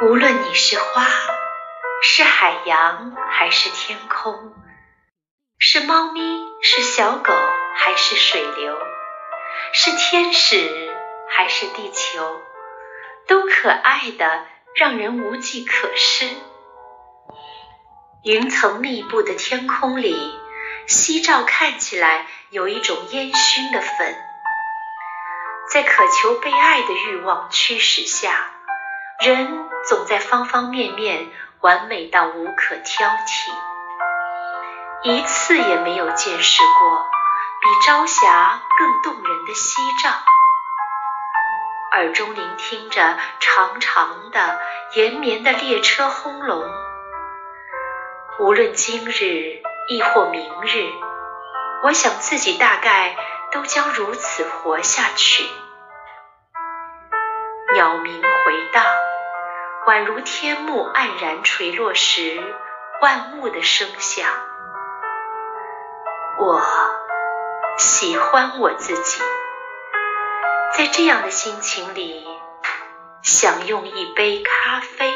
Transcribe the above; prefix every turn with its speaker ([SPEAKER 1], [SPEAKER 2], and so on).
[SPEAKER 1] 无论你是花，是海洋，还是天空，是猫咪，是小狗，还是水流，是天使，还是地球，都可爱的让人无计可施。云层密布的天空里，夕照看起来有一种烟熏的粉，在渴求被爱的欲望驱使下。人总在方方面面完美到无可挑剔，一次也没有见识过比朝霞更动人的夕照。耳中聆听着长长的、延绵的列车轰隆。无论今日亦或明日，我想自己大概都将如此活下去。鸟鸣回荡。宛如天幕黯然垂落时，万物的声响。我喜欢我自己，在这样的心情里，享用一杯咖啡。